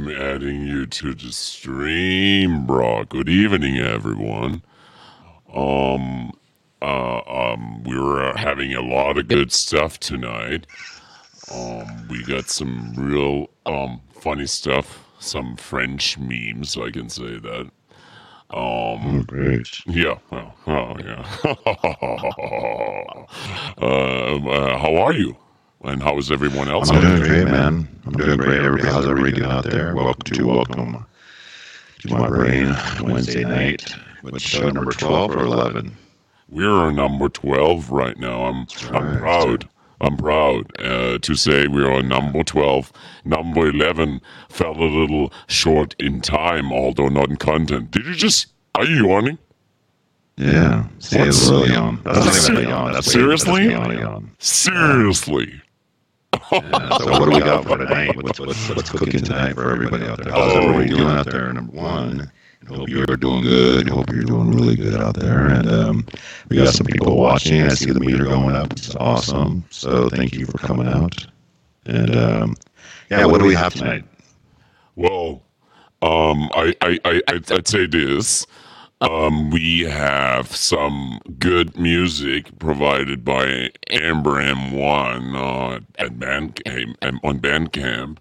I'm adding you to the stream, bro. Good evening, everyone. Um, uh, um, we're uh, having a lot of good stuff tonight. Um, we got some real um funny stuff, some French memes, I can say that. Um, Oh, great. yeah, well, oh yeah. um, uh, how are you? And how is everyone else? I'm doing there? great, man. I'm doing great. Everybody, how's everybody doing out there? Welcome to welcome to my brain Wednesday night with show number twelve or eleven. We're number 12 right now. I'm I'm proud. I'm proud uh, to say we're on number 12. Number 11 fell a little short in time, although not in content. Did you just. Are you yawning? Yeah, see, What's- it's a little yawn. That's not even a yawn. That's Seriously? That's a yawn. Seriously? Yeah, so what do we got for tonight? What's, what's, what's cooking tonight for everybody out there? How's Oh. everybody doing out there? Number one, I hope you're doing good. I hope you're doing really good out there. And um, we got some people watching. I see the meter going up, It's awesome. So thank you for coming out. And um, yeah, what do we have tonight? Well, um, I, I, I, I'd, I'd say this. Um, we have some good music provided by Amber M1 uh, at um, on Bandcamp.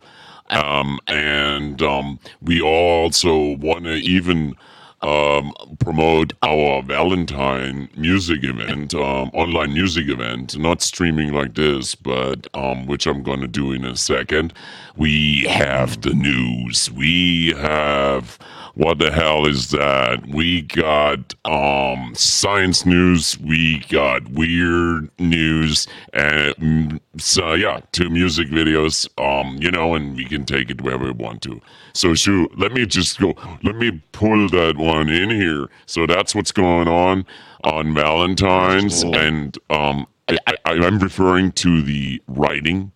Um, and um, we also want to even um, promote our Valentine music event, um, online music event, not streaming like this, but um, which I'm going to do in a second. We have the news. We have what the hell is that? We got um, science news. We got weird news, and mm, so yeah, two music videos. Um, you know, and we can take it wherever we want to. So shoot, let me just go. Let me pull that one in here. So that's what's going on on Valentine's, Cool. and um, I, I, I'm referring to the writing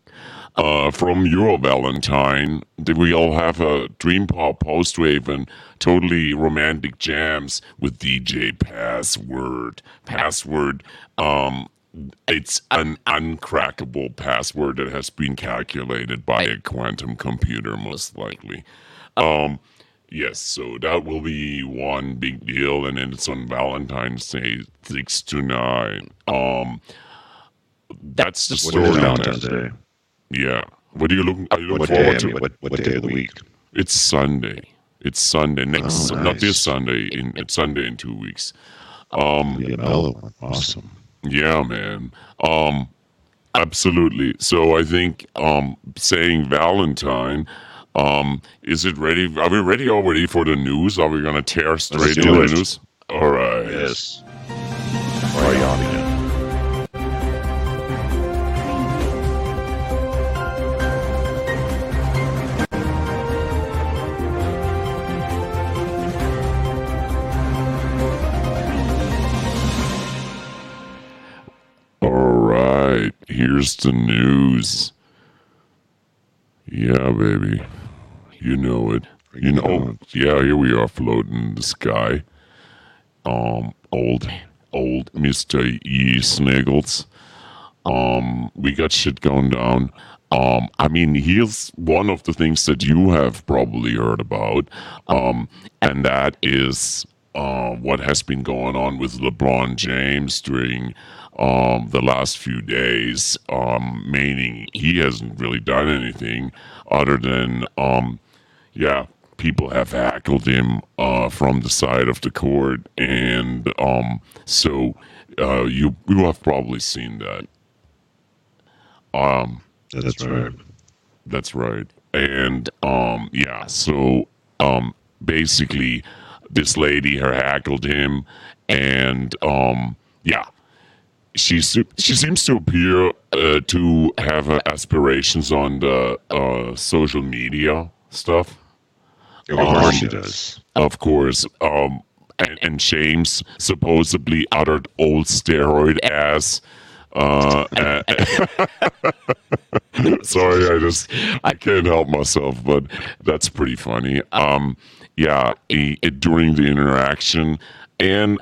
uh, from Euro Valentine. Did we all have a dream pop post wave and totally romantic jams with DJ Password? Password. Um, it's an uncrackable password that has been calculated by a quantum computer, most likely. Um, yes, so that will be one big deal, and then it's on Valentine's Day, six to nine. Um, that's the story. on Valentine's. Day? Yeah. What are you looking? Are you looking What day? forward I to? mean, what, what day of the week? It's Sunday. It's Sunday next, Oh, not this. Sunday. In it's Sunday in two weeks. Um, Yeah, mellow. Awesome. yeah, man. Um, absolutely. So I think um, saying Valentine. Um, is it ready? Are we ready already for the news? Are we gonna tear straight do into the news? All right. Yes. Or yawn again. All right, here's the news. Yeah, baby. You know it. You know, yeah, here we are floating in the sky. Um, old, old Mr. E. Sniggles. Um, we got shit going down. Um, I mean, here's one of the things that you have probably heard about. Um, and that is uh, what has been going on with LeBron James during um, the last few days, um, meaning he hasn't really done anything other than, um, yeah, people have heckled him uh, from the side of the court. And um, so uh, you, you have probably seen that. Um, That's right. that's right. And um yeah, so um basically this lady her heckled him and um yeah. She she seems to appear uh, to have uh, aspirations on the uh, social media stuff. Of course she does. Of course, um, and, and James supposedly uttered old steroid ass. Uh, sorry, I just I can't help myself, but that's pretty funny. Um, yeah, he, it, during the interaction, and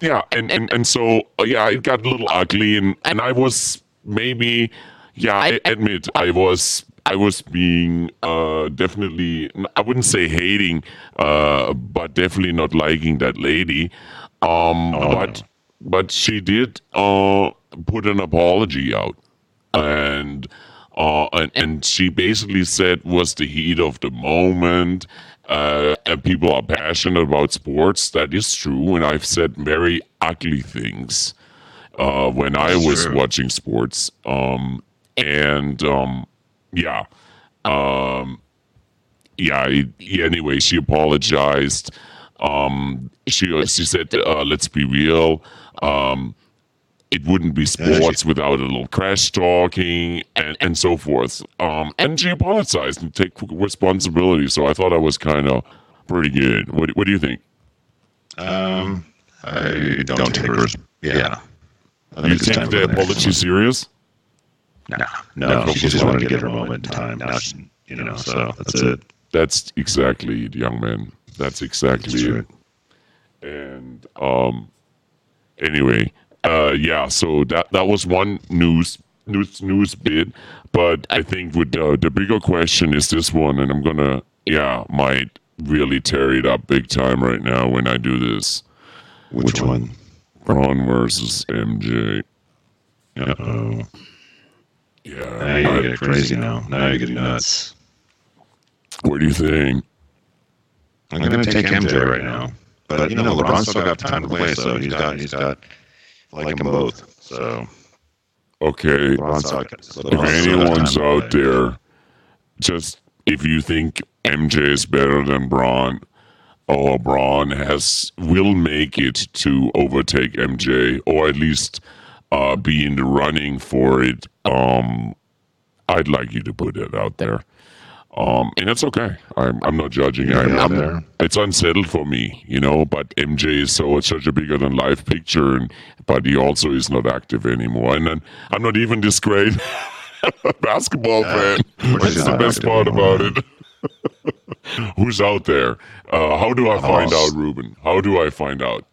yeah, and and and so uh, yeah, it got a little ugly, and and I was maybe yeah, I admit I was I was being uh, definitely, I wouldn't say hating, uh, but definitely not liking that lady. Um, Oh, but but she did uh, put an apology out, and uh, and and she basically said was the heat of the moment. Uh, and people are passionate about sports. That is true, and I've said very ugly things uh, when I was true. watching sports. Um, and um, yeah, um, yeah. it- anyway, she apologized. Um, she she said, uh, "Let's be real. Um, it wouldn't be sports without a little crash talking and, and so forth." Um, and she apologized and take responsibility. So I thought I was kind of pretty good. What What do you think? Um, I don't, take res- Yeah. I think You it's take time the for the apology serious? No, no, she just wanted to get her moment in time. Now, she, you know, so that's it. That's exactly it, young man. That's exactly That's it. And um, anyway, uh, yeah. So that that was one news news news bit, but I think with the the bigger question is this one, and I'm gonna yeah might really tear it up big time right now when I do this. Which one? Bron versus MJ. Uh-oh. Yeah. Now you I- get crazy now. Now you're getting nuts. what do you think? I'm going to take MJ right now. But, you know, LeBron's still got time to play, so he's got, he's got, I like them both. So, Okay. If LeBron's still got anyone's out there, just if you think MJ is better than Bron, or Bron has will make it to overtake MJ, or at least uh, be in the running for it, um, I'd like you to put it out there. Um, and it's okay. I'm, I'm not judging. I'm, I'm- there. it's unsettled for me, you know. But MJ is so such a bigger than life picture, and but he also is not active anymore. And then I'm not even this great basketball fan. we're That's the best part anymore. about it. Who's out there? Uh, how do I find Us. out, Ruben? How do I find out?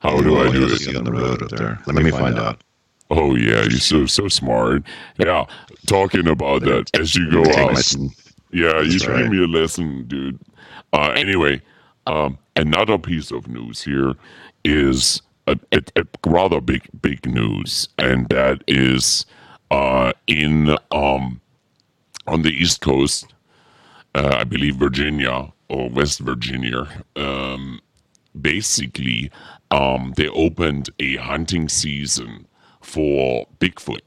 How do I do you'll it? see on the road up there. Let me find out. Oh yeah, you're so so smart. Yeah, talking about that as you go out. Yeah, you should give me a lesson, dude. Uh, anyway, um, another piece of news here is a, a, a rather big, big news, and that is uh, in um, on the East Coast, uh, I believe Virginia or West Virginia. Um, basically, um, they opened a hunting season for Bigfoot,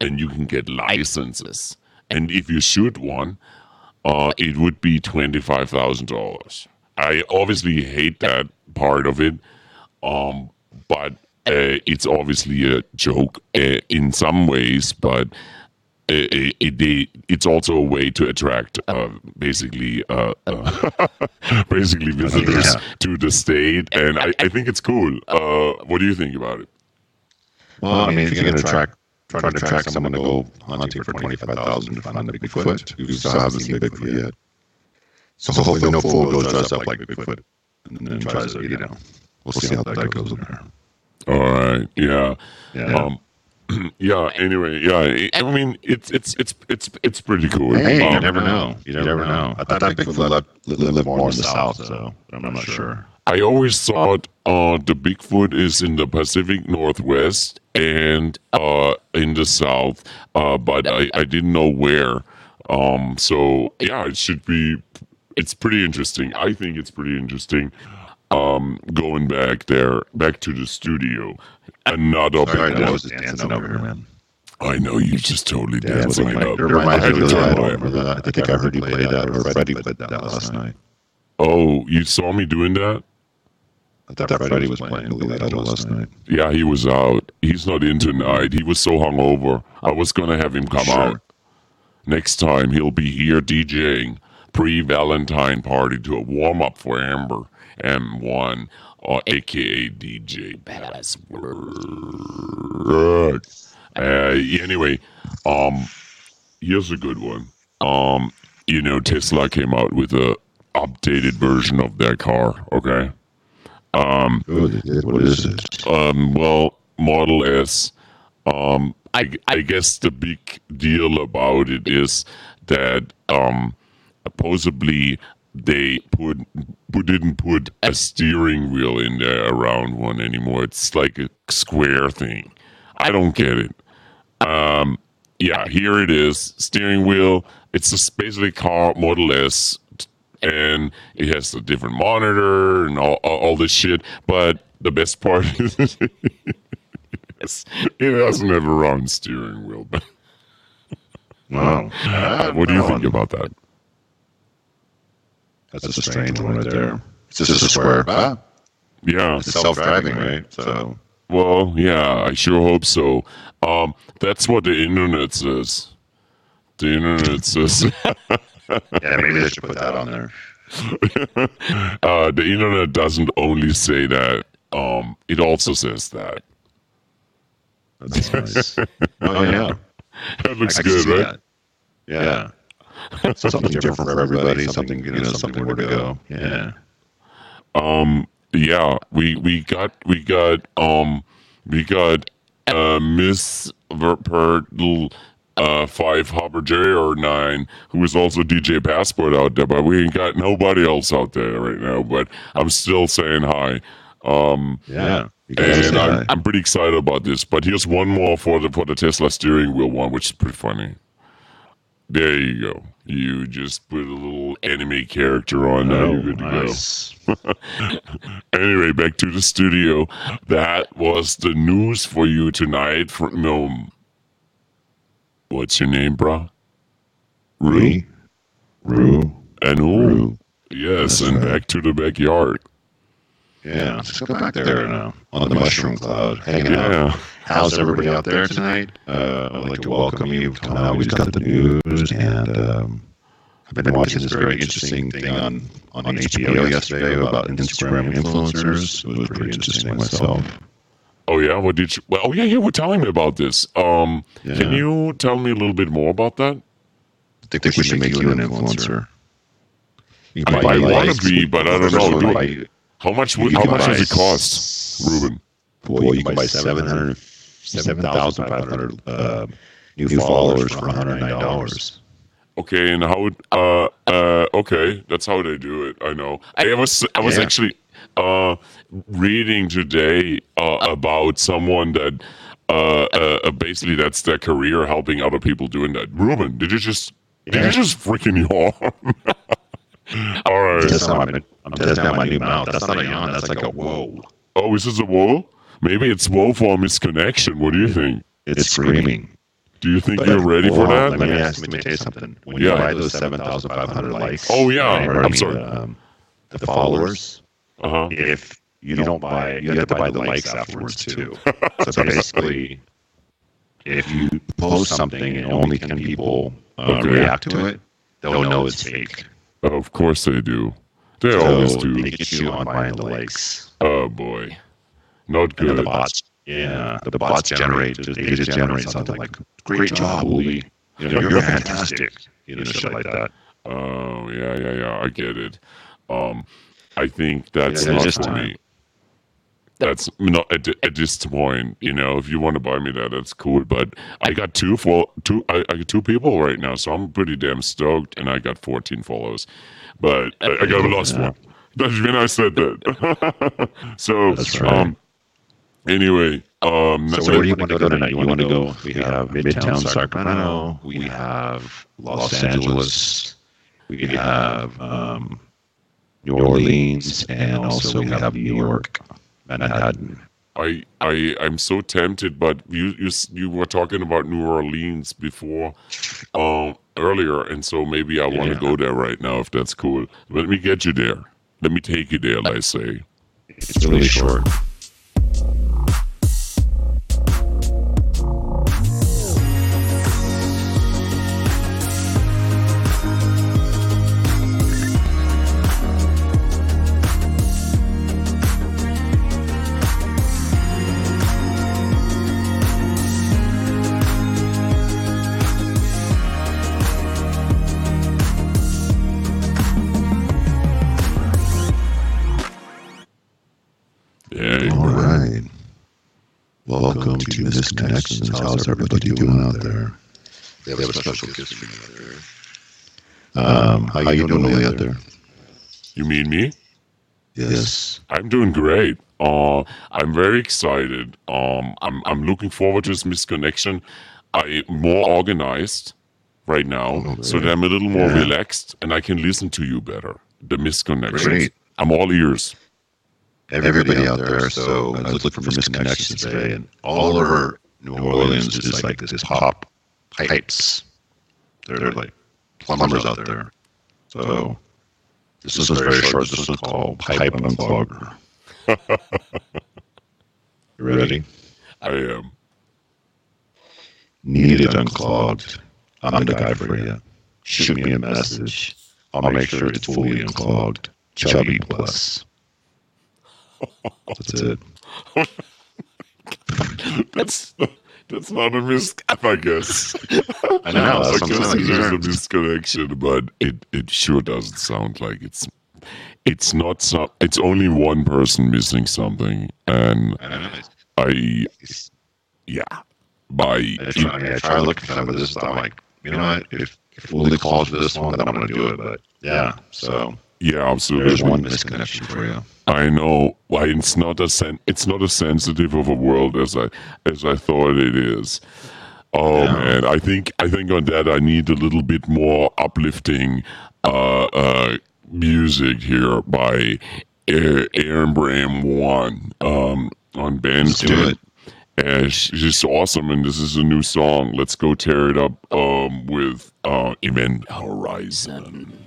and you can get licenses. And if you shoot one, uh, it would be twenty-five thousand dollars. I obviously hate that part of it, um, but uh, it's obviously a joke uh, in some ways. But uh, it, it, it's also a way to attract uh, basically uh, uh, basically visitors Yeah. to the state, and I, I think it's cool. Uh, what do you think about it? Well, I mean, if you're going to track, try to attract someone to go hunting for twenty-five thousand to find a Bigfoot, who still hasn't seen Bigfoot yet. So hopefully, no fool goes dressed up like Bigfoot and then tries to, you know, we'll see how that goes in there. All right, yeah. Yeah. Um, yeah. Anyway, yeah. I mean, it's it's it's it's it's pretty cool. Hey, you Um, never know. You never know. I thought Bigfoot lived, lived more in the south, so I'm not sure. I always thought uh, the Bigfoot is in the Pacific Northwest and uh, in the South, uh, but I, I didn't know where. Um, so yeah, it should be. It's pretty interesting. I think it's pretty interesting. Um, going back there, back to the studio. Another Sorry, big I was just dancing over here, man. I know you just totally danced Dancing up. reminds I me of to the turn I that. I think I heard you play that, Freddie played that last night. Oh, you saw me doing that? I thought Freddie was playing Billy Idol last night. Yeah, he was out. He's not in tonight. He was so hungover. I was gonna have him come Sure. out. Next time he'll be here DJing pre-Valentine party to a warm up for Amber M1, or aka DJ Password. Uh, anyway, um, here's a good one. Um, you know, Tesla came out with a updated version of their car. Okay. Did. What is it? Um, well, Model S Um, I, I guess the big deal about it is that um, supposedly they put, put didn't put a steering wheel in there around one anymore. It's like a square thing. I don't get it. Um, yeah, here it is. Steering wheel. It's just basically car Model S, and it has a different monitor and all, all, all this shit. But the best part is. It doesn't have a steering wheel. But Wow. uh, what do you think about that? That's a strange one right there. It's just a square. Ah, Yeah. it's self-driving, right? So Well, yeah, I sure hope so. Um, that's what the internet says. The internet says yeah, maybe they should put that on there. uh, the internet doesn't only say that. Um, it also says that. That's nice. oh yeah, That looks good, right? that. Yeah. something different for everybody. Something you know, something where to go. Yeah. Um, yeah, we we got we got um we got uh Miss Verpertl uh five Hopper J or nine who is also DJ Password out there, but we ain't got nobody else out there right now. But I'm still saying hi. Um, Yeah. And I'm, hi. I'm pretty excited about this. But here's one more for the for the Tesla steering wheel one, which is pretty funny. There you go. You just put a little anime character on there. Oh, You're good to go. nice. Anyway, back to the studio. That was the news for you tonight. From um, what's your name, bro? Rue. Rue. Rue. And Ooh. Rue. Yes, That's and right. back to the backyard. Yeah. Let's go back there now on the mushroom cloud, hanging out. How's everybody out there tonight? Uh, I'd like to welcome you. Come out. We just got the news, and um, I've been watching this very interesting thing on on HBO yesterday about Instagram influencers. It was pretty interesting myself. Oh yeah. What did you? Well, oh yeah, yeah. Well, telling me about this. Um, can you tell me a little bit more about that? I think we should make you an influencer. You I, I want to be, but I don't know. Do- buy- How much? would- How much does it cost, Ruben? Boy, you can buy 700 7,500 uh, new followers for $109. Okay, and how? would- Uh, uh, okay, that's how they do it. I know. I was I was Yeah. actually uh reading today uh, about someone that uh, uh uh, basically that's their career helping other people doing that. Ruben, did you just did you just freaking yawn? All right. That's not my, I'm testing out my new mouth. That's not a yawn. That's like a whoa. Oh, is this a woe? Maybe it's woe for a misconnection. What do you think? It's screaming. Do you think you're ready for that? Let me ask. Let me tell you something. When Yeah. you buy those 7,500 likes. Oh, yeah. right, I I'm mean, sorry. Um, the followers. Uh huh. If you don't buy, you have to buy the likes afterwards too. So basically, if you post something and only ten people uh, Okay. react to it, they'll know it's fake. Of course they do. They So always do. they get you on buying the likes. Oh boy, not And the bots, yeah, the bots generate, they just generate something like, "Great job, Uli. You know, you're fantastic." You know, shit like that. Oh yeah, yeah, yeah. I get it. Um, I think that's Yeah, not for me. That's not at, at this point. You know, if you want to buy me that, that's cool. But I got two for two. I, I got two people right now, so I'm pretty damn stoked. And I got 14 follows, but I, I got a lost Yeah. one. That's when I said that. so, That's right. um, anyway, um, So where do you want to go tonight? You want to go? We have Midtown Sacramento. We have Los Angeles. We have um, New Orleans, and also we have New York, Manhattan. I I I'm so tempted, but you you you were talking about New Orleans before, um, earlier, and so maybe I want to Yeah. go there right now if that's cool. Let me get you there. Let me take you there. Let's say. It's really short. Yeah, Welcome to Misconnections. How's everybody doing out there? They have a special gift for you out there. Um, how you doing Lee, out there? You mean me? Yes. I'm doing great. Uh, I'm very excited. Um, I'm I'm looking forward to this misconnection. I'm more organized right now, so that I'm a little more Yeah. relaxed and I can listen to you better. The misconnection. Great. I'm all ears. Everybody out there. So I was looking for misconnections today, and all over New Orleans is like this is pop pipes. They're like plumbers out there. So this is very short. This is called Pipe Unclogger. You ready? I am. Need it unclogged. I'm the guy for you. Shoot me a message. I'll make sure it's fully unclogged. Chubby plus. That's it. That's that's not a miscap, I guess. I know. I guess saying. it is a misconnection, but it, it sure doesn't sound like it's it's not some it's only one person missing something and I. Yeah by I try, I, try looking for some but this. I'm like, you know what? If if Willie calls for this one, then I'm going to do it. But yeah, so yeah absolutely. there's one misconnection for you. I know why it's not as sen- it's not as sensitive of a world as I as I thought it is. Oh Yeah. man, I think I think on that I need a little bit more uplifting uh, uh, music here by uh, Amber M1 um, on Bandcamp. it. And sh- she's awesome, and this is a new song. Let's go tear it up um, with uh, Event Horizon.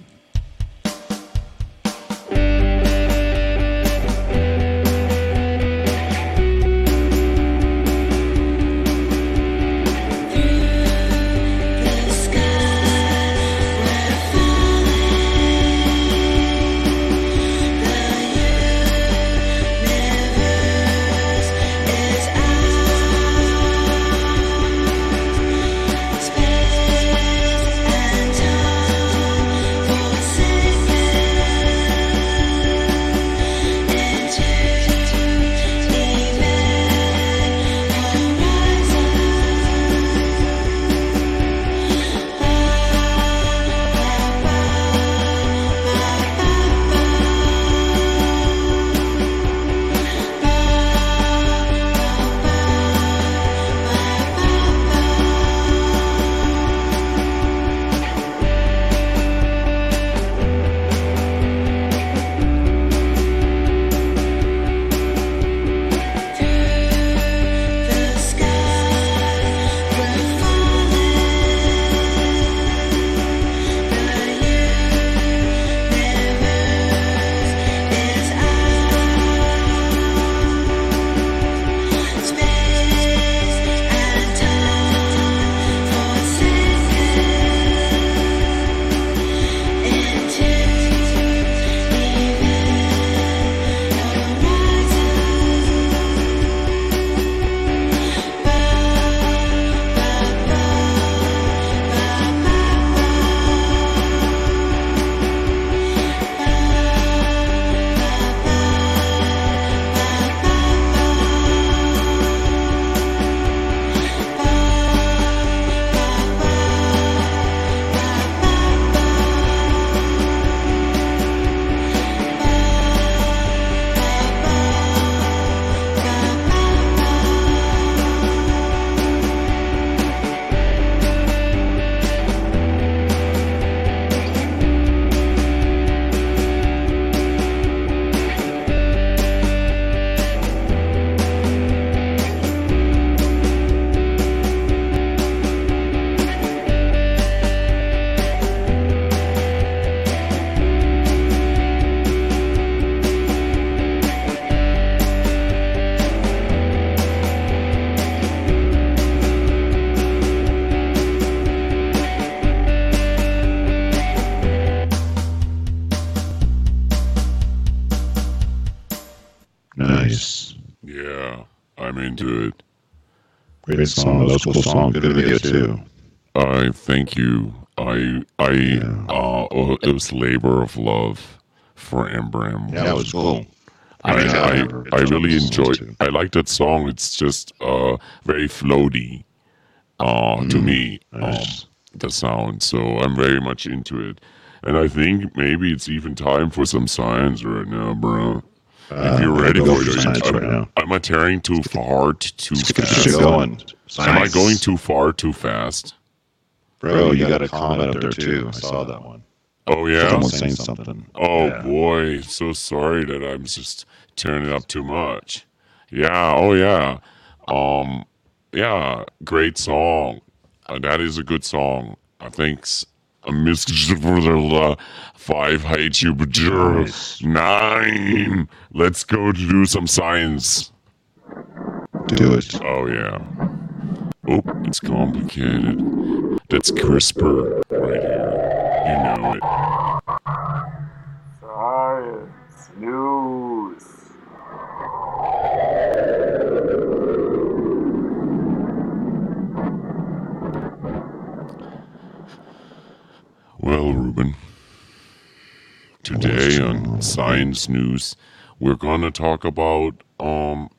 Great song. That was a cool song. Good video too. I thank you. I I Yeah. uh, oh, it was labor of love for Embram. Yeah, that was cool. I, I, I've I really enjoyed. songs I like that song. It's just uh, very floaty uh, to me. Um, the sound. So I'm very much into it. And I think maybe it's even time for some science right now, bro. Uh, if you're I'm ready for go it, science am, right now. am I tearing too far, too Let's get this fast? shit going. Am I going too far, too fast? Bro, you got a comment up there too. I saw that one. Oh yeah. Someone saying something. Oh Yeah. boy, so sorry that I'm just tearing it up too much. Yeah, oh yeah. Um yeah, great song. Uh, that is a good song. I think s- a miss for the uh, five hate you but you're Nice. nine. Let's go to do some science. Do it. Oh yeah. Oh, it's complicated. That's CRISPR right here. You know it. Science news. Well, Ruben, today on Science News, we're gonna talk about um,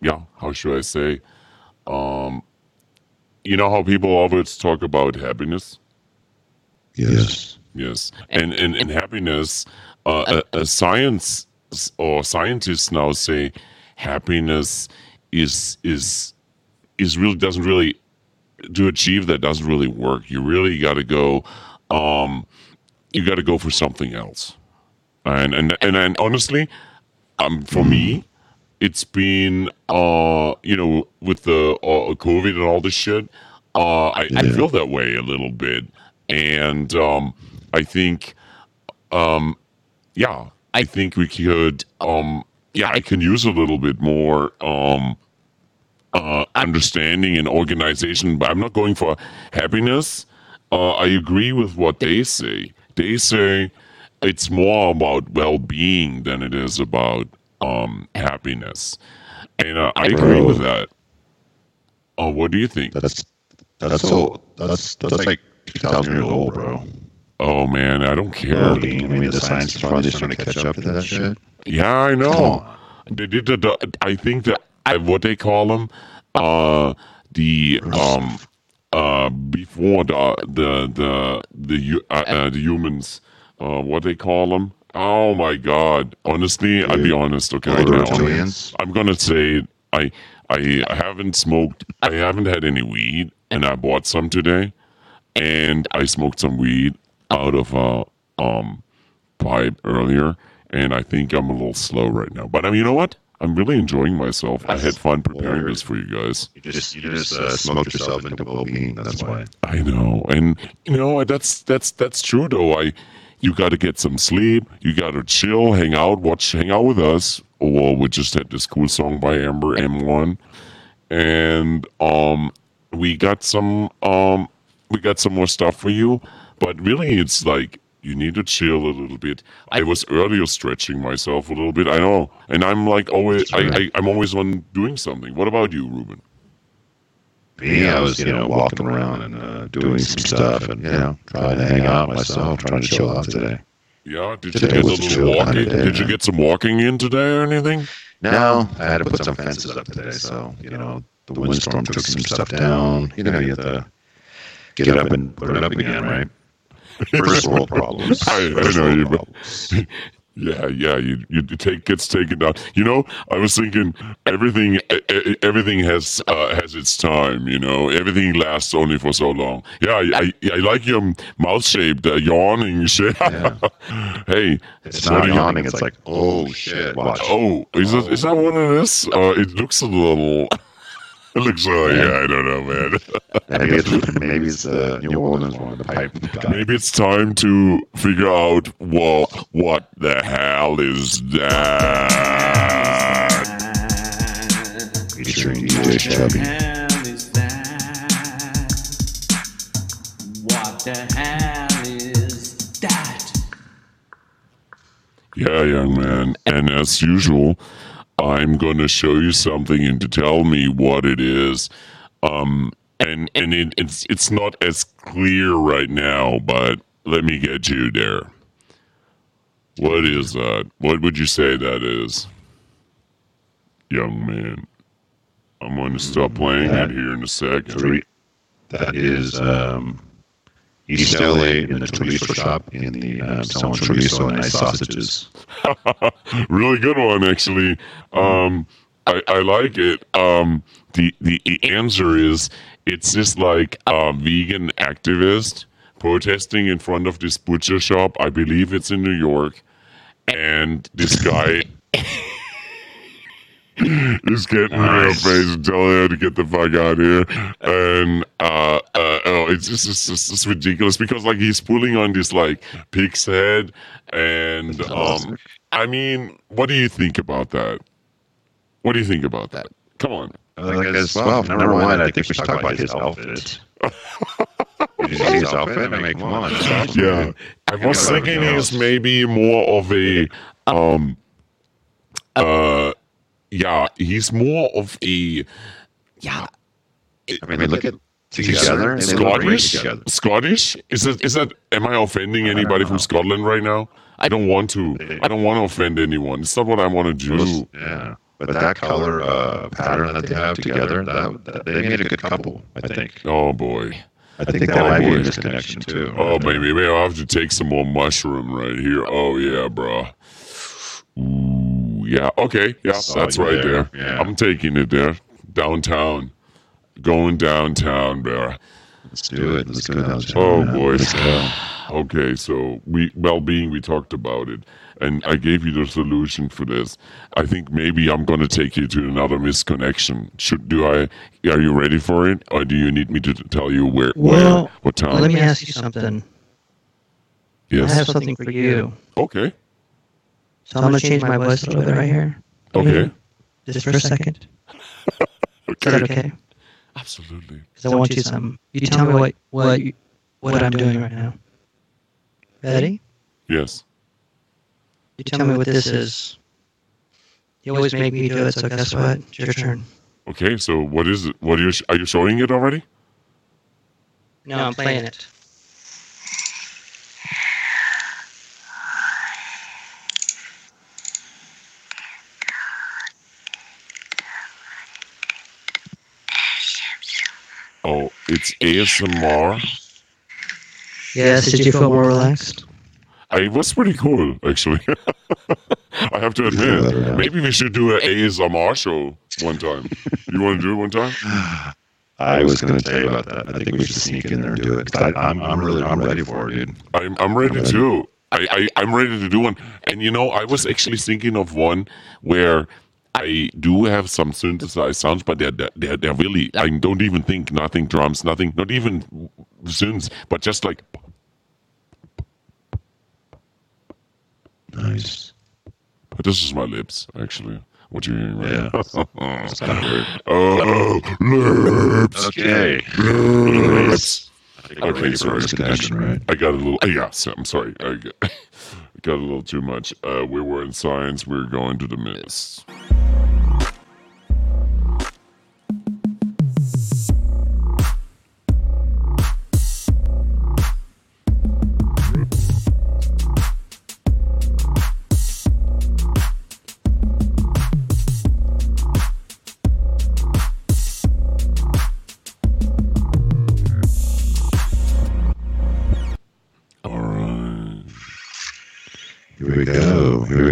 yeah, how should I say, um, you know how people always talk about happiness. Yes. Yes, and and, and happiness, uh, a, a science or scientists now say happiness is is is really doesn't really to achieve that doesn't really work. You really got to go, um, you got to go for something else. And and and, and honestly, um, for me, it's been uh, you know, with the uh, COVID and all this shit, uh, I, I feel that way a little bit, and um, I think, um, yeah, I think we could, um, yeah, I can use a little bit more, um, uh, understanding and organization, but I'm not going for happiness. Uh, I agree with what they say. They say it's more about well-being than it is about um, happiness, and uh, I agree with that. Uh, what do you think? That's that's so that's that's like two thousand years old, bro. Oh man, I don't care. Well-being. I mean, the science is probably starting to catch up to that shit. Yeah, I know. They did the, the- I think that I, what they call them, uh, the um, uh, before the the the the hu- uh, uh, the humans, uh, what they call them. Oh my God! Honestly, I'll be honest. Okay, now. reptilians? I'm gonna say I I haven't smoked. I haven't had any weed, and I bought some today, and I smoked some weed out of a um pipe earlier, and I think I'm a little slow right now. But I mean, you know what? I'm really enjoying myself. I had fun preparing this for you guys. You just you just uh, smoked yourself into well-being. That's why. I know, and you know that's that's that's true though. I you got to get some sleep. You got to chill, hang out, watch, hang out with us. Well, we just had this cool song by Amber M1, and um, we got some um, we got some more stuff for you. But really, it's like you need to chill a little bit. I was earlier stretching myself a little bit. I know, and I'm like always. I, I I'm always on doing something. What about you, Ruben? Me, I was, you know, walking around and uh, doing some stuff and, you know, trying to hang out myself, trying to chill out today. Yeah, did you get a little chill kind walking? of day, Did you get some walking in today or anything? No, I had to put some fences up today, so, you know, the windstorm took some stuff down. You know, you have to get up and put it up again, right? First world problems. I- I know you- problems. Yeah, yeah. You you take gets taken down. You know, I was thinking everything everything has uh, has its time. You know, everything lasts only for so long. Yeah, I I, I like your mouth shaped uh, yawning shit. hey, It's not yawning, it's like, oh shit, watch. Oh, is that is that what it is? Uh, it looks a little. It looks like yeah, I don't know, man. Maybe it's, maybe it's uh, New Orleans one, the pipe guy. Maybe it's time to figure out well, what the hell is that? Featuring DJ Chubby. hell is that? What the hell is that? Yeah, young man. And as usual, I'm going to show you something and to tell me what it is. Um, and and it, it's it's not as clear right now, but let me get you there. What is that? What would you say that is? Young man. I'm going to stop playing that- it here in a second. That is um, East LA in the chorizo shop in the um, selling chorizo and nice sausages. really good one, actually. Um, I, I like it. Um, the the answer is it's just like a vegan activist protesting in front of this butcher shop. I believe it's in New York, and this guy. is getting in her face and telling her to get the fuck out of here. And uh, uh, it's just it's just it's ridiculous because like he's pulling on this like pig's head, and um, I mean, what do you think about that? What do you think about that? Come on. Like as well, number one, I think we should talk about his outfit. Did you see his outfit? I mean, come on. Yeah. I was about thinking he's maybe more of a um uh yeah, he's more of a yeah I mean, look at together. and they Scottish. together. Scottish? Is it is that am I offending anybody from Scotland right now? I don't want to. I don't want to offend anyone. It's not what I want to do. Yeah. But that color uh, pattern that they have together, that, that they made a good couple, I think. Oh boy. I think that might be a misconnection too. Oh baby, maybe I'll have to take some more mushroom right here. Oh yeah, bro. Ooh, yeah. Okay. Yeah, that's right there. there. Yeah. I'm taking it there. Downtown. Going downtown, bro. Let's do it. Let's go down. Oh boy. Okay, so we well-being we talked about it, and I gave you the solution for this. I think maybe I'm gonna take you to another misconnection. Should do I? Are you ready for it, or do you need me to tell you where, Well, where, what time? Let me ask you something. Yes. I have something for you. Okay. So I'm gonna change my voice a little bit right here. Okay. Just for a second. Is that okay? Absolutely. Because I want you some. Um, you tell me what what you- what I'm doing right now. Ready? Yes. You tell me what this is. You always make me do it, so guess what? It's your turn. Okay. So what is it? What are you? Are you showing it already? No, I'm playing it. Oh, it's ASMR. Yes. Did you feel more relaxed? I it was pretty cool, actually. I have to admit, maybe we should do an ASMR show one time. You want to do it one time? I was going to tell you about that. I think we should sneak in there and do it. 'Cause I, I'm, I'm really, I'm ready for it, dude. I'm I'm ready too. I, I I'm ready to do one. And you know, I was actually thinking of one where I do have some synthesized sounds, but they're they're they're, they're really I don't even think nothing drums, nothing, not even synths, but just like Nice. this is my lips actually. What you hearing right Yeah. now? It's kind of weird. oh, lips, Okay. lips. Okay, Okay, sorry. Misconnection, right? I got a little. Yeah, so- I'm sorry. I got, I got a little too much. Uh, we were in science. We are going to the mist.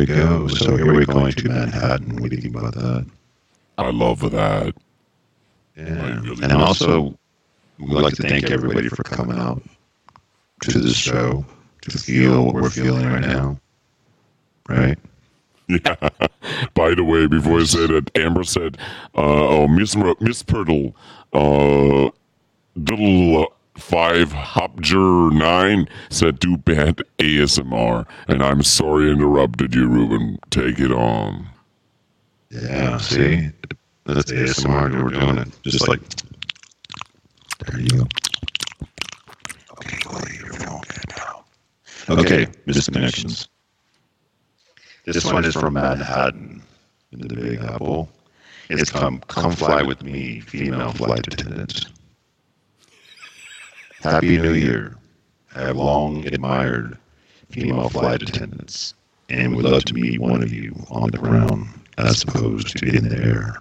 Go. Here we go. So here we're going to Manhattan. What do you think about that? I love that. Yeah. really And also, we'd like to thank everybody for coming out to this show to feel what we're feeling right now. Right? Yeah. By the way, before I say that, Amber said, uh, "Oh, Miss Miss Purtle, uh, little uh, five Hopger nine said, "Do bad ASMR," and I'm sorry I interrupted you, Ruben. Take it on. Yeah. See? That's ASMR. We're doing it. Just like. There you go. Okay, go to your phone now. Okay, misconnections. This one is from Manhattan in the Big Apple. It's come, come fly with me, female flight attendant. Happy New Year. I have long admired female flight attendants. and would love to meet one of you on the ground as opposed to in the air.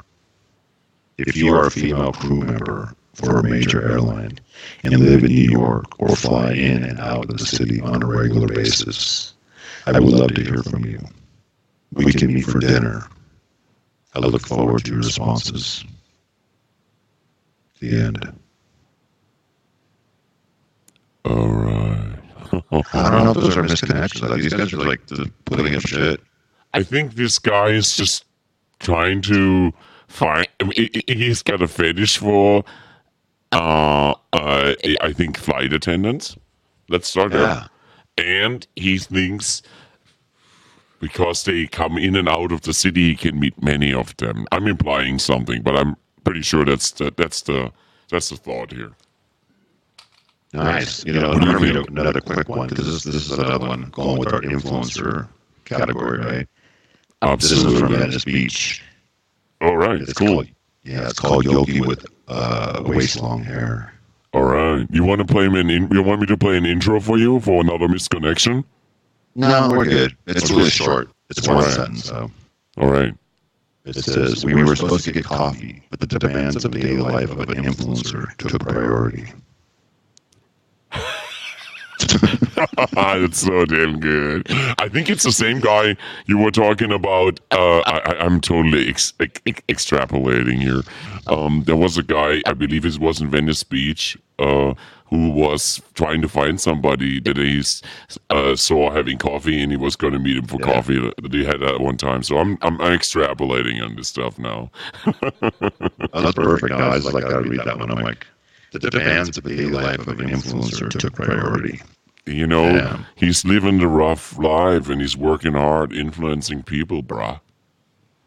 If you are a female crew member for a major airline and live in New York or fly in and out of the city on a regular basis, I would love to hear from you. We can meet for dinner. I look forward to your responses. The end. All right. I don't know if those are misconnections. Like, these guys are like putting up shit. I think this guy is just trying to find. I mean, he- he- he's got a fetish for, uh, uh, I think flight attendants. Let's start Yeah. there. And he thinks because they come in and out of the city, he can meet many of them. I'm implying something, but I'm pretty sure that's the that's the that's the thought here. Nice. You know, What do you let me another quick one because this, this is another one going with our influencer category, right? This is from Absolutely. Venice Beach. All right. It's Cool. called, yeah, it's called Yogi with uh, waist long hair. All right. You want to play me an in, you want me to play an intro for you for another misconnection? No, we're good. It's really short. It's one Alright. sentence, so All right. it says, We were supposed to get coffee, but the demands of the daily life of an influencer took priority. it's so damn good. I think it's the same guy you were talking about. Uh, I, I'm totally ex- ex- extrapolating here. Um, there was a guy, I believe it was in Venice Beach, uh, who was trying to find somebody that he uh, saw having coffee, and he was going to meet him for Yeah. coffee. That he had that one time. So I'm I'm, I'm extrapolating on this stuff now. Oh, that's perfect. No, I was like, I read that one. I'm like, the demands of the life of an influencer took priority. You know, Yeah. he's living the rough life, and he's working hard, influencing people, brah.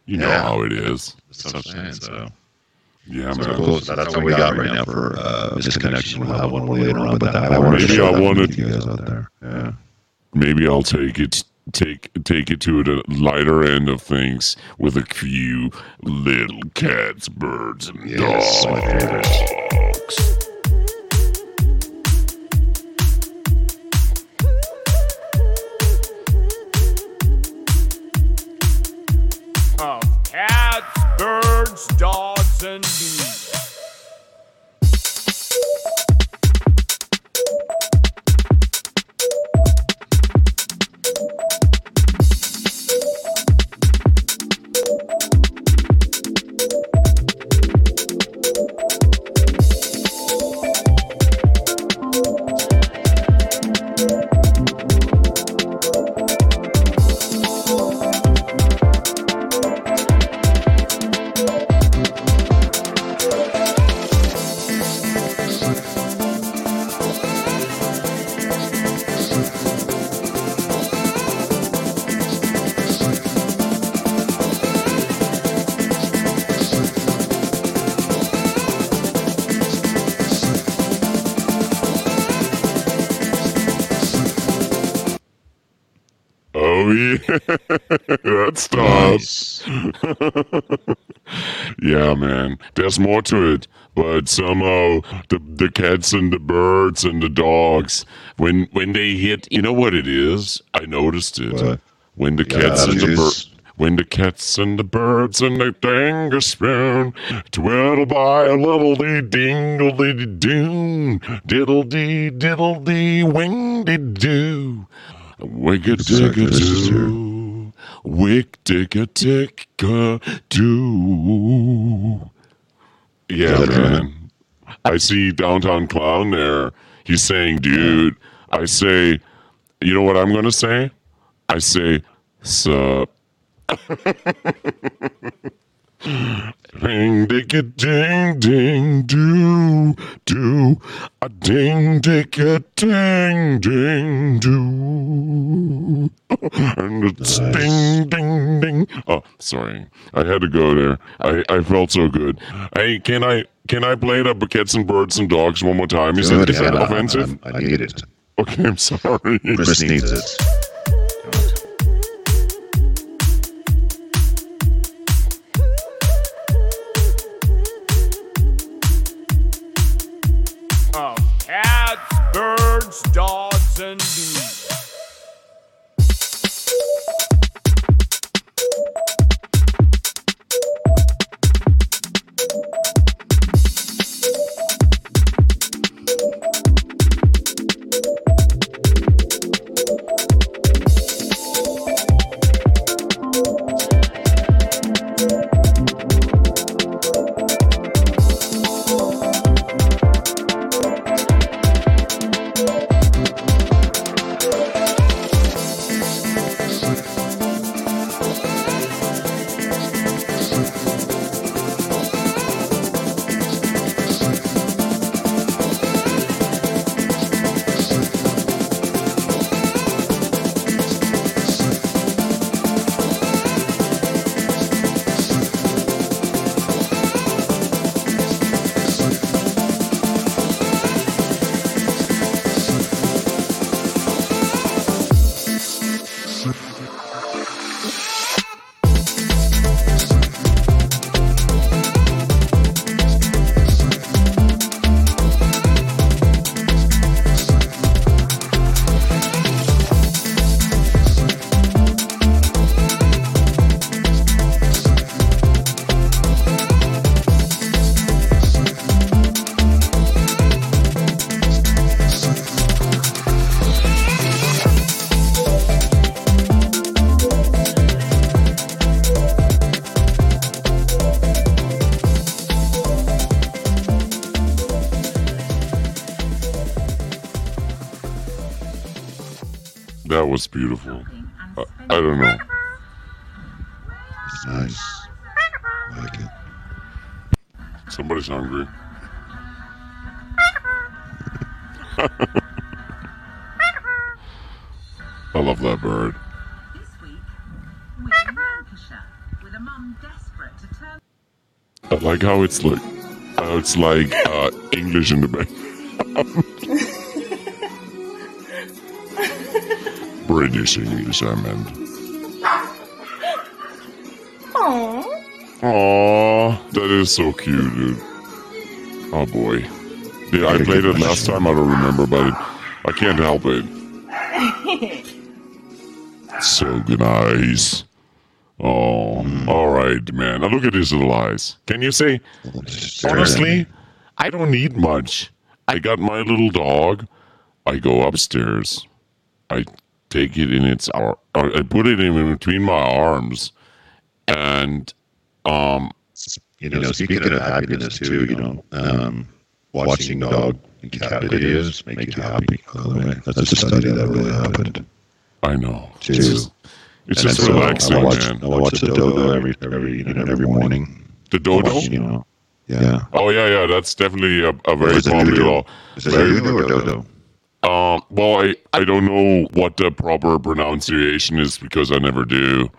You know how it is. That's what I'm saying. So, Yeah, so man. cool. So that's what we got right now for uh, misconnection. We'll have one more later on, but I wanted to Maybe share I that wanted- with you guys out there. Yeah. Maybe I'll take it take take it to the lighter end of things with a few little cats, birds, and Yes, my dogs. Man. There's more to it, but somehow the the cats and the birds and the dogs, when when they hit, you know what it is? I noticed it. What? When the cats and the birds. When the cats and the birds and the dang a spoon twiddle by a little dee dingle dee doon diddle dee diddle dee wing dee doo wigga digga doo wick digga digga doo yeah man. I see downtown clown there. He's saying dude I say you know what I'm gonna say? I say sup. Ding dick a ding ding do do. A ding dick a ding ding do it's ding ding ding. Oh, sorry, I had to go there. I, I felt so good. Hey, can I can I play the cats and birds and dogs one more time? Is, Good, that, is that yeah, offensive? I, I need it. Okay, I'm sorry. Chris needs it. Was beautiful. I, I don't know. It's nice. I like it. Somebody's hungry. I love that bird. I like how it's like, how it's like uh, English in the back. English, I meant. Aww, that is so cute, dude. Oh boy. Yeah, I played it last time, I don't remember, but it, I can't help it. So nice. Oh, alright, man. Now look at his little eyes. Can you say, honestly, I don't need much. I got my little dog. I go upstairs. I take it in its ar- I put it in between my arms, and um, You know, speaking of happiness too, you know, um, watching dog and cat videos make you happy. By the way, that's a study that really happened. I know. Too. It's just, it's just so relaxing, I watch, man. I watch the dodo every every you know every morning. The dodo. You know, yeah. Oh yeah, yeah. That's definitely a, a very popular. Is it dodo or dodo? Um, well, I, I don't know what the proper pronunciation is because I never do,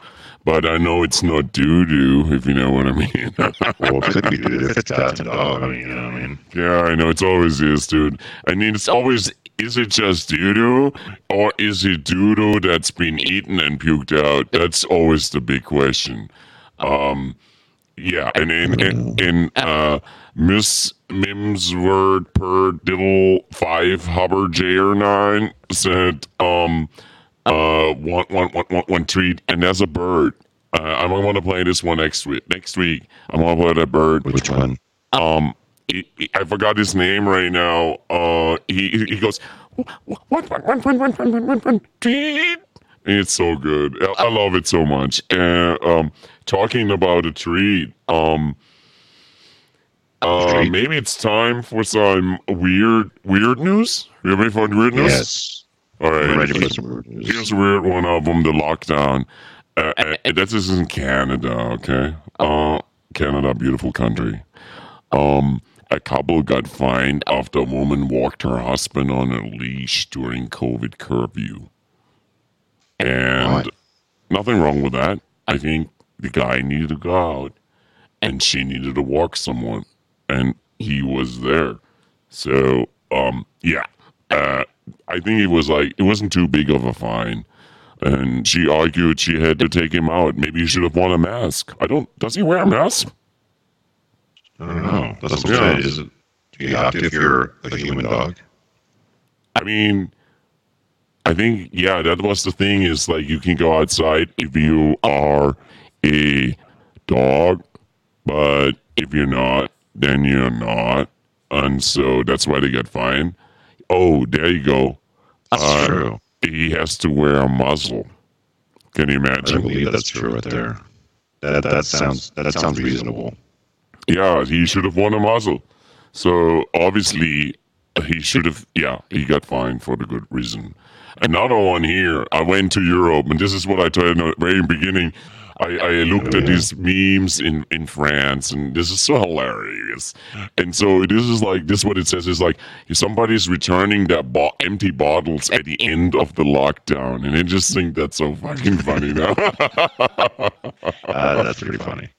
but I know it's not doo doo, if you know what I mean. Well, it could be dodo if it's cat dog. I mean, you know what I mean. yeah, I know it's always is, dude. I mean, it's always is it just doo doo or is it doo doo that's been eaten and puked out? That's always the big question. Um, yeah, and in in, in uh, Miss Mims word per diddle five Hubbard J or nine said um uh one one one one one treat and there's a bird. Uh, I'm gonna want to play this one next week. Next week, I'm gonna play that bird. Which one? Um, he, he- I forgot his name right now. Uh, he he goes one one one one one one one one one treat. It's so good. I, I love it so much. And um, talking about a treat. Um, uh, maybe it's time for some weird weird news. You ready for weird news? Yes. All right. Ready for some weird news. Here's a weird one of them: the lockdown. Uh, uh, this is in Canada, okay? Uh, Canada, beautiful country. Um, a couple got fined after a woman walked her husband on a leash during COVID curfew. And Why? nothing wrong with that. I think the guy needed to go out, and she needed to walk someone, and he was there. So, um, yeah, uh, I think it was like it wasn't too big of a fine, and she argued she had to take him out. Maybe he should have worn a mask. I don't. Does he wear a mask? I don't know. That's what I'm saying. Is it? Do you have to if you're a human dog? I mean, I think yeah, that was the thing. Is like you can go outside if you are a dog, but if you're not, then you're not, and so that's why they get fined. Oh, there you go. That's Uh, true. He has to wear a muzzle. Can you I imagine? believe that's true right there. That that sounds that sounds reasonable. Yeah, he should have worn a muzzle. So obviously, he should have. Yeah, he got fined for the good reason. Another one here. I went to Europe, and this is what I told you at the very beginning. I, I looked at these memes in, in France, and this is so hilarious. And so this is like this. is What it says is like if somebody's returning their bo- empty bottles at the end of the lockdown, and I just think that's so fucking funny now. Uh, that's pretty funny.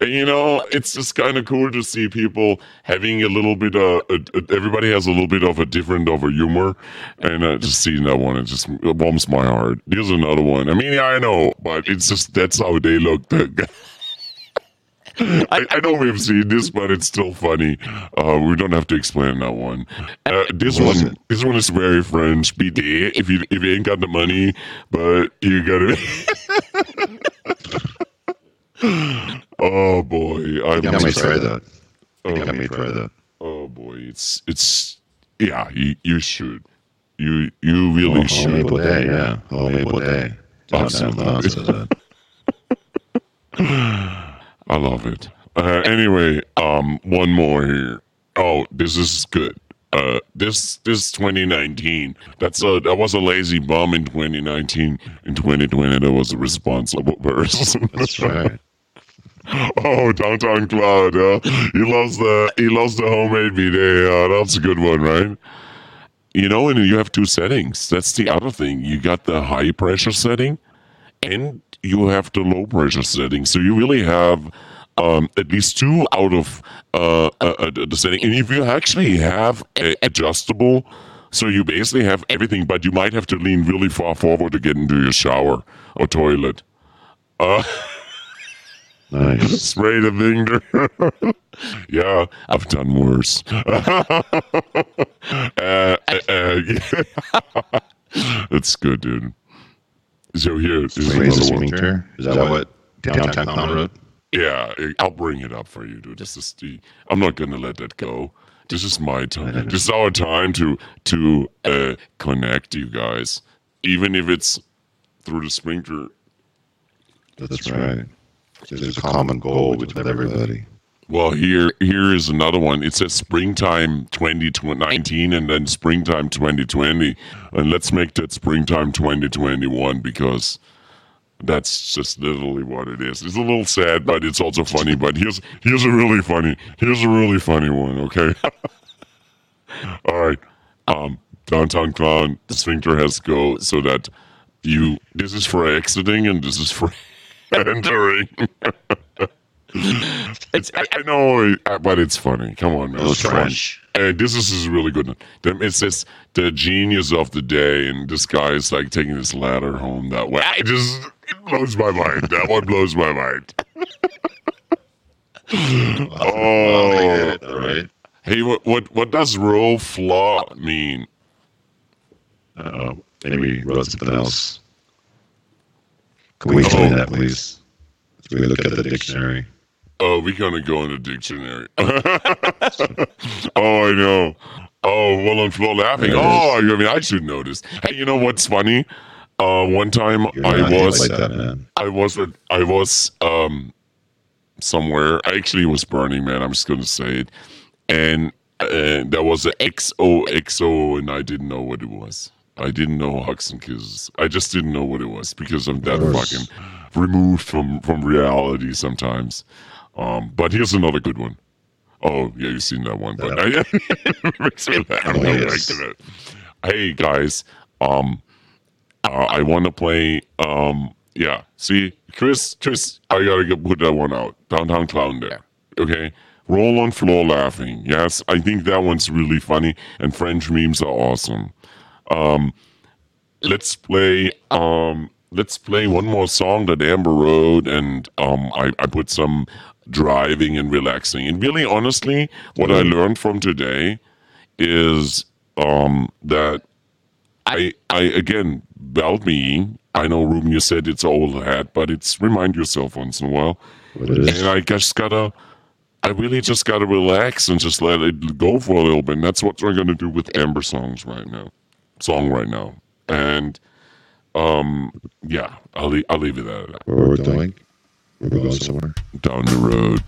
And, you know, it's just kind of cool to see people having a little bit of. Uh, everybody has a little bit of a different of a humor, and uh, just seeing that one, it just it warms my heart. Here's another one. I mean, yeah, I know, but it's just that's how they look. I, I know we've seen this, but it's still funny. Uh, we don't have to explain that one. Uh, this What was one, this one is very French. Be there if you if you ain't got the money, but you got it. oh boy, I'm got me try that. Oh, You got me try that. oh boy, it's it's yeah. You you should. You you really Oh, should. Maple Day, yeah. Oh, Maple Day. Absolutely. Awesome. Awesome. I love it. Uh, anyway, um, one more here. Oh, this is good. uh, this this 2019. That's a that was a lazy bum in 2019. In 2020, that was a responsible person. That's right. oh, downtown clown. Huh? He loves the he loves the homemade bidet. Uh, that's a good one, right? You know, and you have two settings. That's the other thing. You got the high pressure setting, and you have the low pressure setting. So you really have um, at least two out of uh, uh, uh, the setting. And if you actually have a adjustable, so you basically have everything, but you might have to lean really far forward to get into your shower or toilet. Uh, Nice. spray the finger. yeah, I've done worse. uh, uh, uh, That's good, dude. So here, this is Spray the another one. sphincter. Is that what downtown clown wrote? Yeah, I'll bring it up for you, dude. This is the. I'm not gonna let that go. This is my time. This is our time to to uh, connect you guys, even if it's through the sphincter. That's right. There's a common goal with everybody. Well, here here is another one. It says springtime 2019 and then springtime 2020. And let's make that springtime 2021 because that's just literally what it is. It's a little sad, but it's also funny. But here's here's a really funny here's a really funny one, okay? All right. Um downtown clown, the sphincter has to go so that you this is for exiting and this is for entering. It's, I, I know, uh, but it's funny. Come on, man. Little Come on. trash. Uh, this is is really good one. Then It the genius of the day, and this guy is like taking his ladder home that way. I just it blows my mind. That one blows my mind. oh, All right. hey, what what what does roll flaw mean? Uh-oh. Maybe we wrote something else. Can we explain that, please? Can we look at the dictionary? Oh, we're gonna go in the dictionary. oh, I know. Oh, well, I'm floor laughing. Oh, I mean, I should notice. Hey, you know what's funny? Uh, one time I was, like that, man. I was, I was, um, somewhere. I actually was Burning Man. I'm just gonna say it, and uh, there was a XOXO, and I didn't know what it was. I didn't know hugs and kisses. I just didn't know what it was because I'm that fucking removed from from reality sometimes. Um, but here's another good one. Oh yeah, you've seen that one, but makes. I Oh, yes. Hey guys, um, uh, I want to play. Um, yeah, see, Chris, Chris, I gotta get, put that one out. Downtown Clown there. Okay, roll on floor laughing. Yes, I think that one's really funny, and French memes are awesome. Um, let's play. Um, let's play one more song that Amber wrote, and um, I, I put some driving and relaxing. And really, honestly, what I learned from today is um that I I again belt me. I know Ruben, you said it's old hat, but it's remind yourself once in a while. What it is? And I just gotta, I really just gotta relax and just let it go for a little bit. And that's what we're gonna do with Amber songs right now, song right now. And um, yeah, I'll leave, I'll leave it at that. Where we're going? We're going somewhere. Down the road.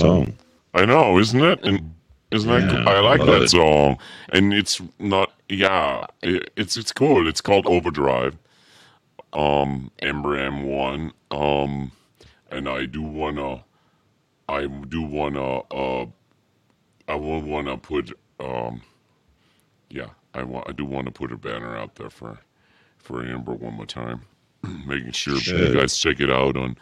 Song. I know, isn't it? And isn't that? Yeah, cool? I like that it. song, and it's not. Yeah, it, it's it's cool. It's called Overdrive. Um, Amber M1. Um, and I do wanna, I do wanna, uh, I will wanna put, um, yeah, I want, I do want to put a banner out there for, for Amber one more time, making sure you guys check it out on,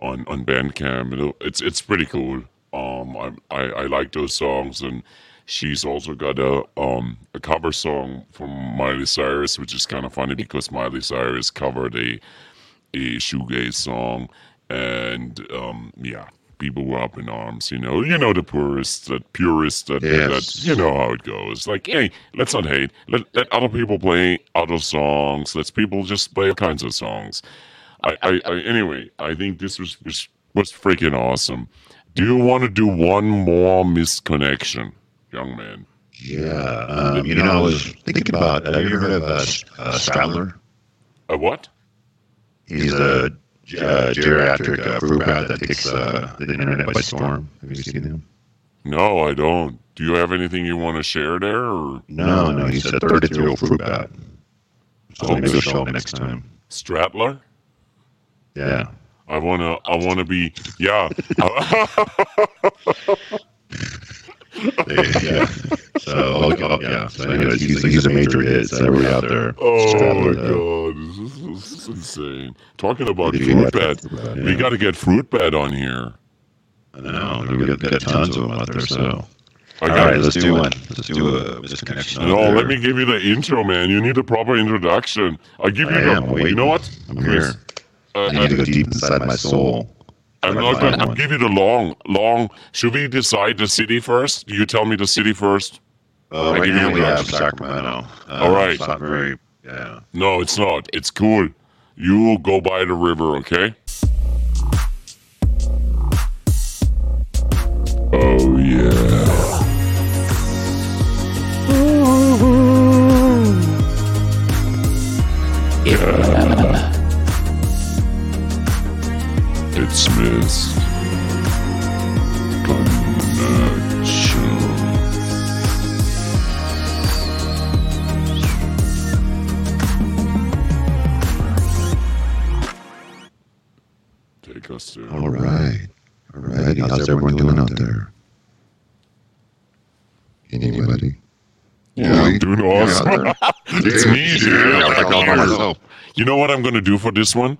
on on Bandcamp. It's it's pretty cool. Um, I, I I like those songs, and she's also got a um a cover song from Miley Cyrus, which is kind of funny because Miley Cyrus covered a a shoegaze song, and um yeah, people were up in arms. You know, you know the purists, that purists that, Yes. that you know how it goes. Like, hey, let's not hate. Let let other people play other songs. Let's people just play all kinds of songs. I, I, I anyway, I think this was was, was freaking awesome. Do you want to do one more misconnection, young man? Yeah. Um, you know, I was thinking about. Have you heard of uh, uh, Stradler? A what? He's a uh, geriatric uh, fruit bat that takes uh, the internet by storm. Have you seen him? No, I don't. Do you have anything you want to share there? Or No, no. He's a 33 year old fruit bat. So maybe we'll show him next time. Stratler? Yeah. I wanna, I wanna be, yeah. yeah. So, oh, I'll, I'll, oh, yeah. So, anyways, he's, he's a major hit. So, everybody out there. Oh my god, this is, insane. Talking about fruit bat, fruit we got to get fruit bat on here. I know. We got, got tons of them out there. So, I all right, let's do one. Let's do a misconnection. No, there. let me give you the intro, man. You need a proper introduction. I'll give you I the. am You know what? I'm here. Uh, I need to go deep inside my soul. I'm not gonna. I'll one. give you the long, long. Should we decide the city first? You tell me the city first. Uh, right you now the we have. Sacramento. Uh, All right. It's not very. Yeah. No, it's not. It's cool. You go by the river, okay? Oh yeah. Yeah. It's Miss Connection. Take us there. All right. All right. How's everyone doing out there? Anybody? Yeah, I'm doing awesome. Yeah, it's me, dude. Yeah, by myself. You know what I'm going to do for this one?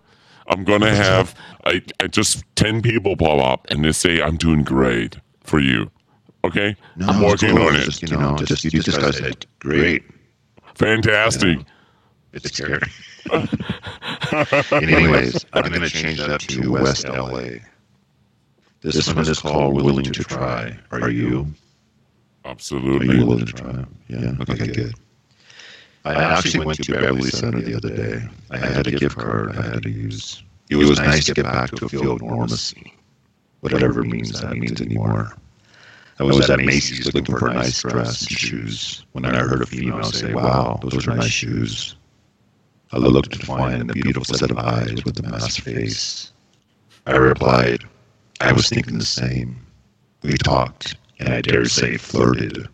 I'm going to have I, I just 10 people pop up and they say I'm doing great for you. Okay? No, I'm working cool. on It's it. Just, you know, just you just guys said great. Fantastic. It's scary. Anyways, I'm going to change that to West LA. This one is called Willing to Try. Are you? Are Absolutely. you willing to try? Yeah. Okay, good. I actually went to Beverly Center the other day. I had a gift card I had to use. It was nice to get back to a feel of normalcy, whatever it means that means anymore. I was at Macy's looking for a nice dress and shoes when I heard a female say, Wow, those are nice shoes. I looked to find a beautiful set of eyes with a masked face. I replied, I was thinking the same. We talked, and I dare say flirted.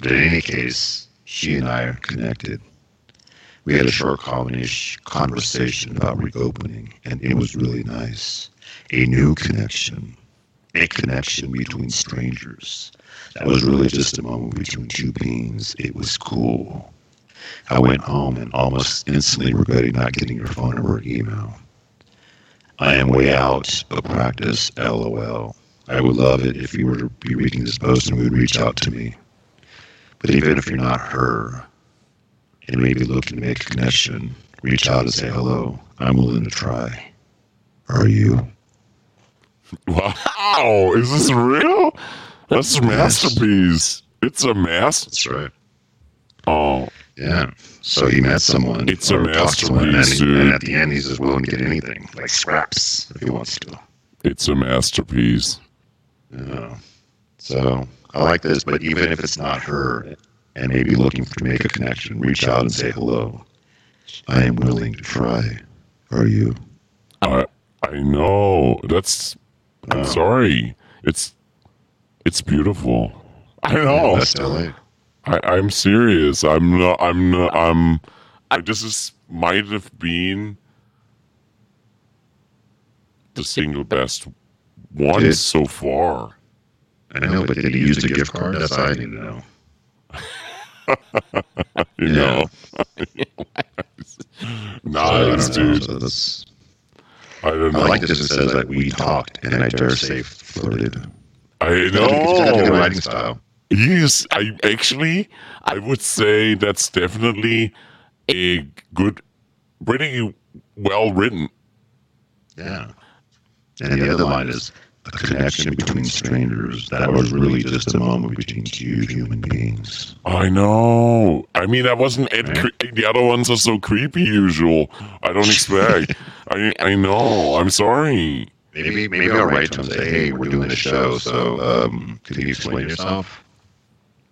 But in any case, she and I are connected. We had a short conversation about reopening, and it was really nice. A new connection. A connection between strangers. That was really just a moment between two beings. It was cool. I went home and almost instantly regretted not getting your phone or work email. I am way out of practice, lol. I would love it if you were to be reading this post and would reach out to me. But even if you're not her, and maybe looking to make a connection, reach out and say hello. I'm willing to try. Are you? Wow. Is this real? That's a masterpiece. It's a master. That's right. Oh, Yeah. So he met someone. It's a or talked to someone, masterpiece, and, dude. and at the end, he's just willing to get anything, like scraps, if he wants to. it's a masterpiece. Yeah. So I like this, but even if it's not her, and maybe looking to make a connection, reach out and say hello. I am willing to try. Are you? I I know. That's I'm sorry. It's it's beautiful. I know. West LA. I, I'm serious. I'm not. I'm not. I'm. I, this is might have been the single best one so far. I know, but did he use the gift card? That's all I need to know. You know. I nice, don't dude. That's, I don't I like this. It says that we talked, and I dare say flirted. I He's got a good know. writing style. Yes, I actually, I would say that's definitely a good, pretty well written. Yeah. And the other line is connection between strangers. That was really just a moment between two human beings. I know. I mean, that wasn't. Cre- the other ones are so creepy. Usual. I don't expect. I I know. I'm sorry. Maybe maybe I'll write to him and say, hey, we're doing a show, so um, can you explain yourself?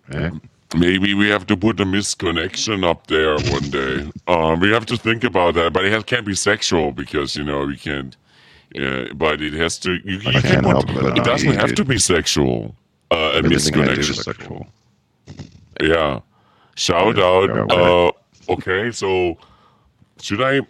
Right? Maybe we have to put a misconnection up there one day. Um, we have to think about that, but it has, can't be sexual because you know we can't. Yeah, but it has to. You, you I can can't put- help it, but it doesn't have to be sexual. Uh, a Everything I do is misconnection. sexual. Yeah. Shout out. Uh, okay, so should I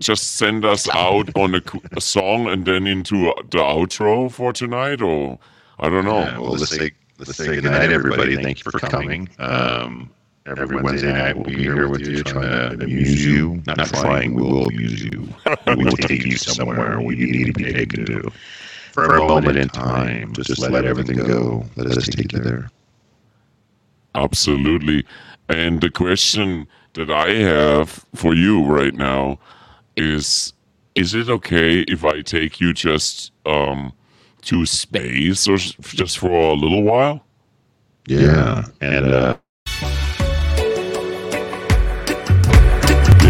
just send us out on a, a song and then into uh, the outro for tonight, or I don't know. Yeah, well, let's say let's say good night, everybody. Thank you for coming. Um, every Wednesday night we'll be here with you, trying to amuse you. Not trying, we will amuse you. We will take you somewhere where you need to be taken to. For a moment in time, just let everything go. Let us take you there. Absolutely. And the question that I have for you right now is: Is it okay if I take you just um, to space or just for a little while? Yeah, and uh,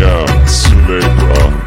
Yeah, Sule, bro.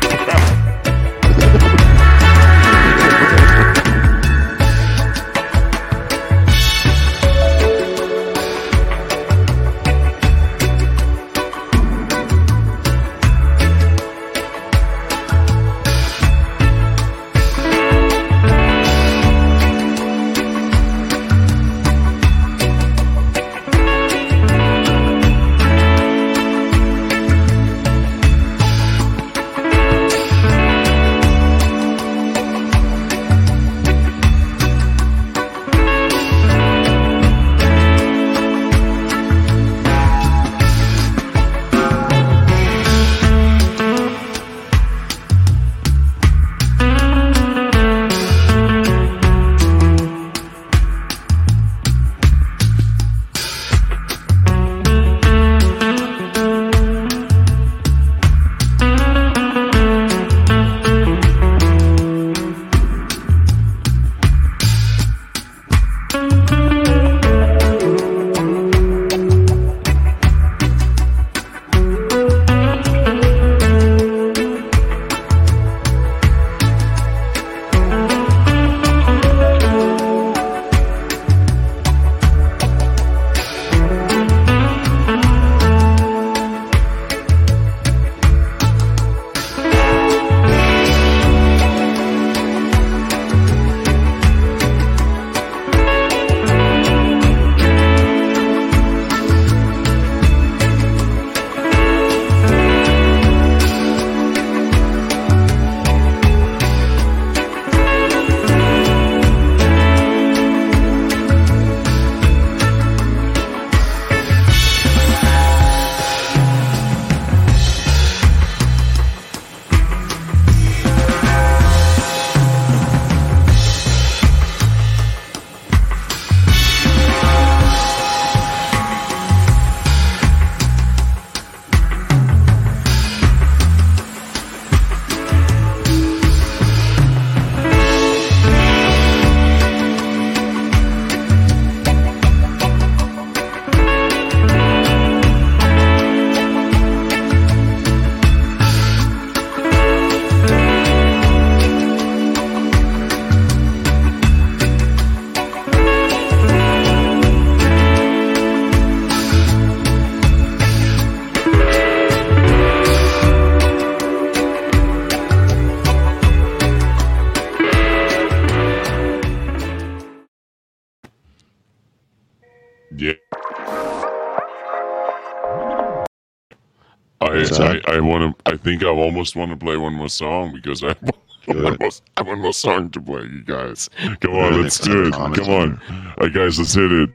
Think I almost want to play one more song because I have one more, I have one more song to play. You guys, come on, let's do it. Come on, all right, guys, let's hit it.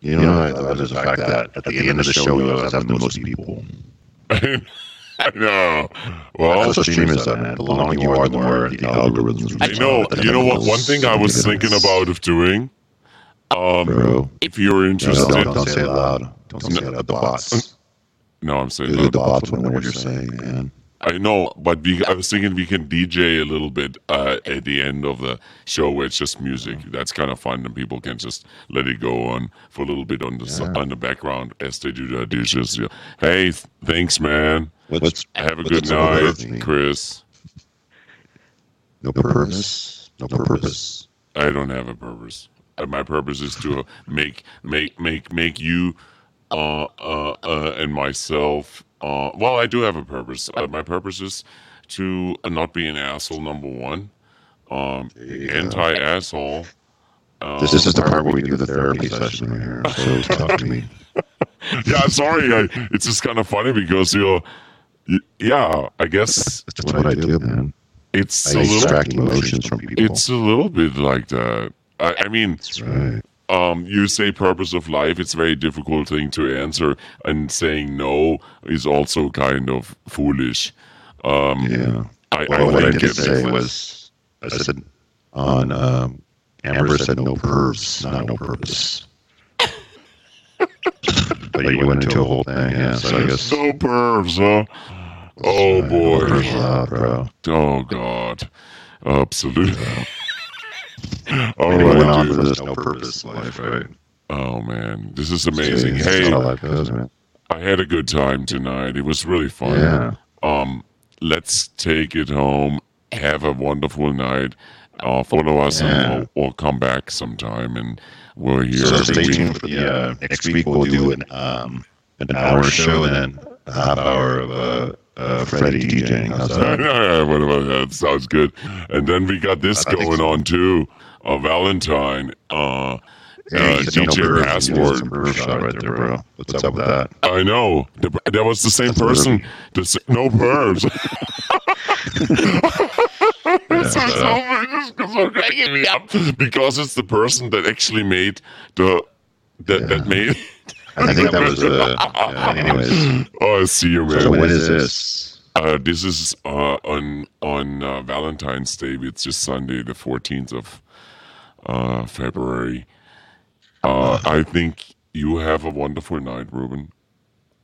You know, I thought was the fact that at the end of the show, we always have the most people. I know. Well, That's what streamers are, man. The longer you are, the more the algorithms. I know. You know what? One thing I was thinking about of doing. Um, Bro, if you're no, interested, don't, don't say it loud. Don't say it. The bots. no, I'm saying The, the bots won't know what you're saying, man. I know, but we, I was thinking we can DJ a little bit uh, at the end of the show where it's just music. That's kind of fun, and people can just let it go on for a little bit on the Yeah. on the background as they do their dishes. Yeah. Hey, th- thanks, man. Let's Have a good night. Chris. No purpose. No purpose. I don't have a purpose. Uh, my purpose is to make make make make you uh, uh, uh, and myself. Uh, well, I do have a purpose. Uh, my purpose is to uh, not be an asshole. Number one, um, anti asshole. Um, This, this is the part where we do the therapy session right here. So talk to me. yeah, sorry. I, it's just kind of funny because you're. y- Yeah, I guess That's what I do, man. it's I a little. emotions from people. It's a little bit like that. I, I mean, That's right. Um, you say purpose of life, it's a very difficult thing to answer, and saying no is also kind of foolish. Um, Yeah. I, Well, what I did say was, I said on um, Amber said no purpose, not no purpose. but you went into a whole thing, yeah. So I guess. no pervs, huh? Oh boy. bro. Oh god. Absolutely. All And went right, on dude. this no purpose life, right? Oh man, this is amazing. That's Hey, life goes, man. I had a good time tonight. It was really fun. Yeah. Um, let's take it home. Have a wonderful night. Uh, follow us Yeah. and we'll, we'll come back sometime and we're here. So stay tuned for the uh, next week. We'll do an um, an hour show and then a half hour of uh, uh, Freddie DJing. How's that? yeah, whatever. That sounds good. And then we got this going on too. Uh, Valentine. Uh, Hey, uh, you no DJ birds. Password. You did some bird shot right there, bro. What's, up with that? I know. That was the same That's person. The, s- no verbs. This is so- this so cracking me up because it's the person that actually made the that that made. I think that was. Uh, yeah, anyways, Oh, I see you, man. so when is this? Uh, this is uh, on on uh, Valentine's Day. It's just Sunday, the fourteenth of uh, February. Uh, I think you have a wonderful night, Ruben.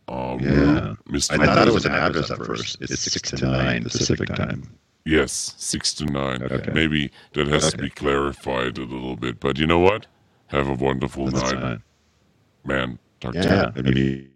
Uh, Yeah. Mr. I thought it was an address at first. It's six to nine Pacific time. Yes, six to nine. Okay. Maybe that has to be clarified a little bit. But you know what? Have a wonderful That's night, fine. man. Talk to Yeah, maybe.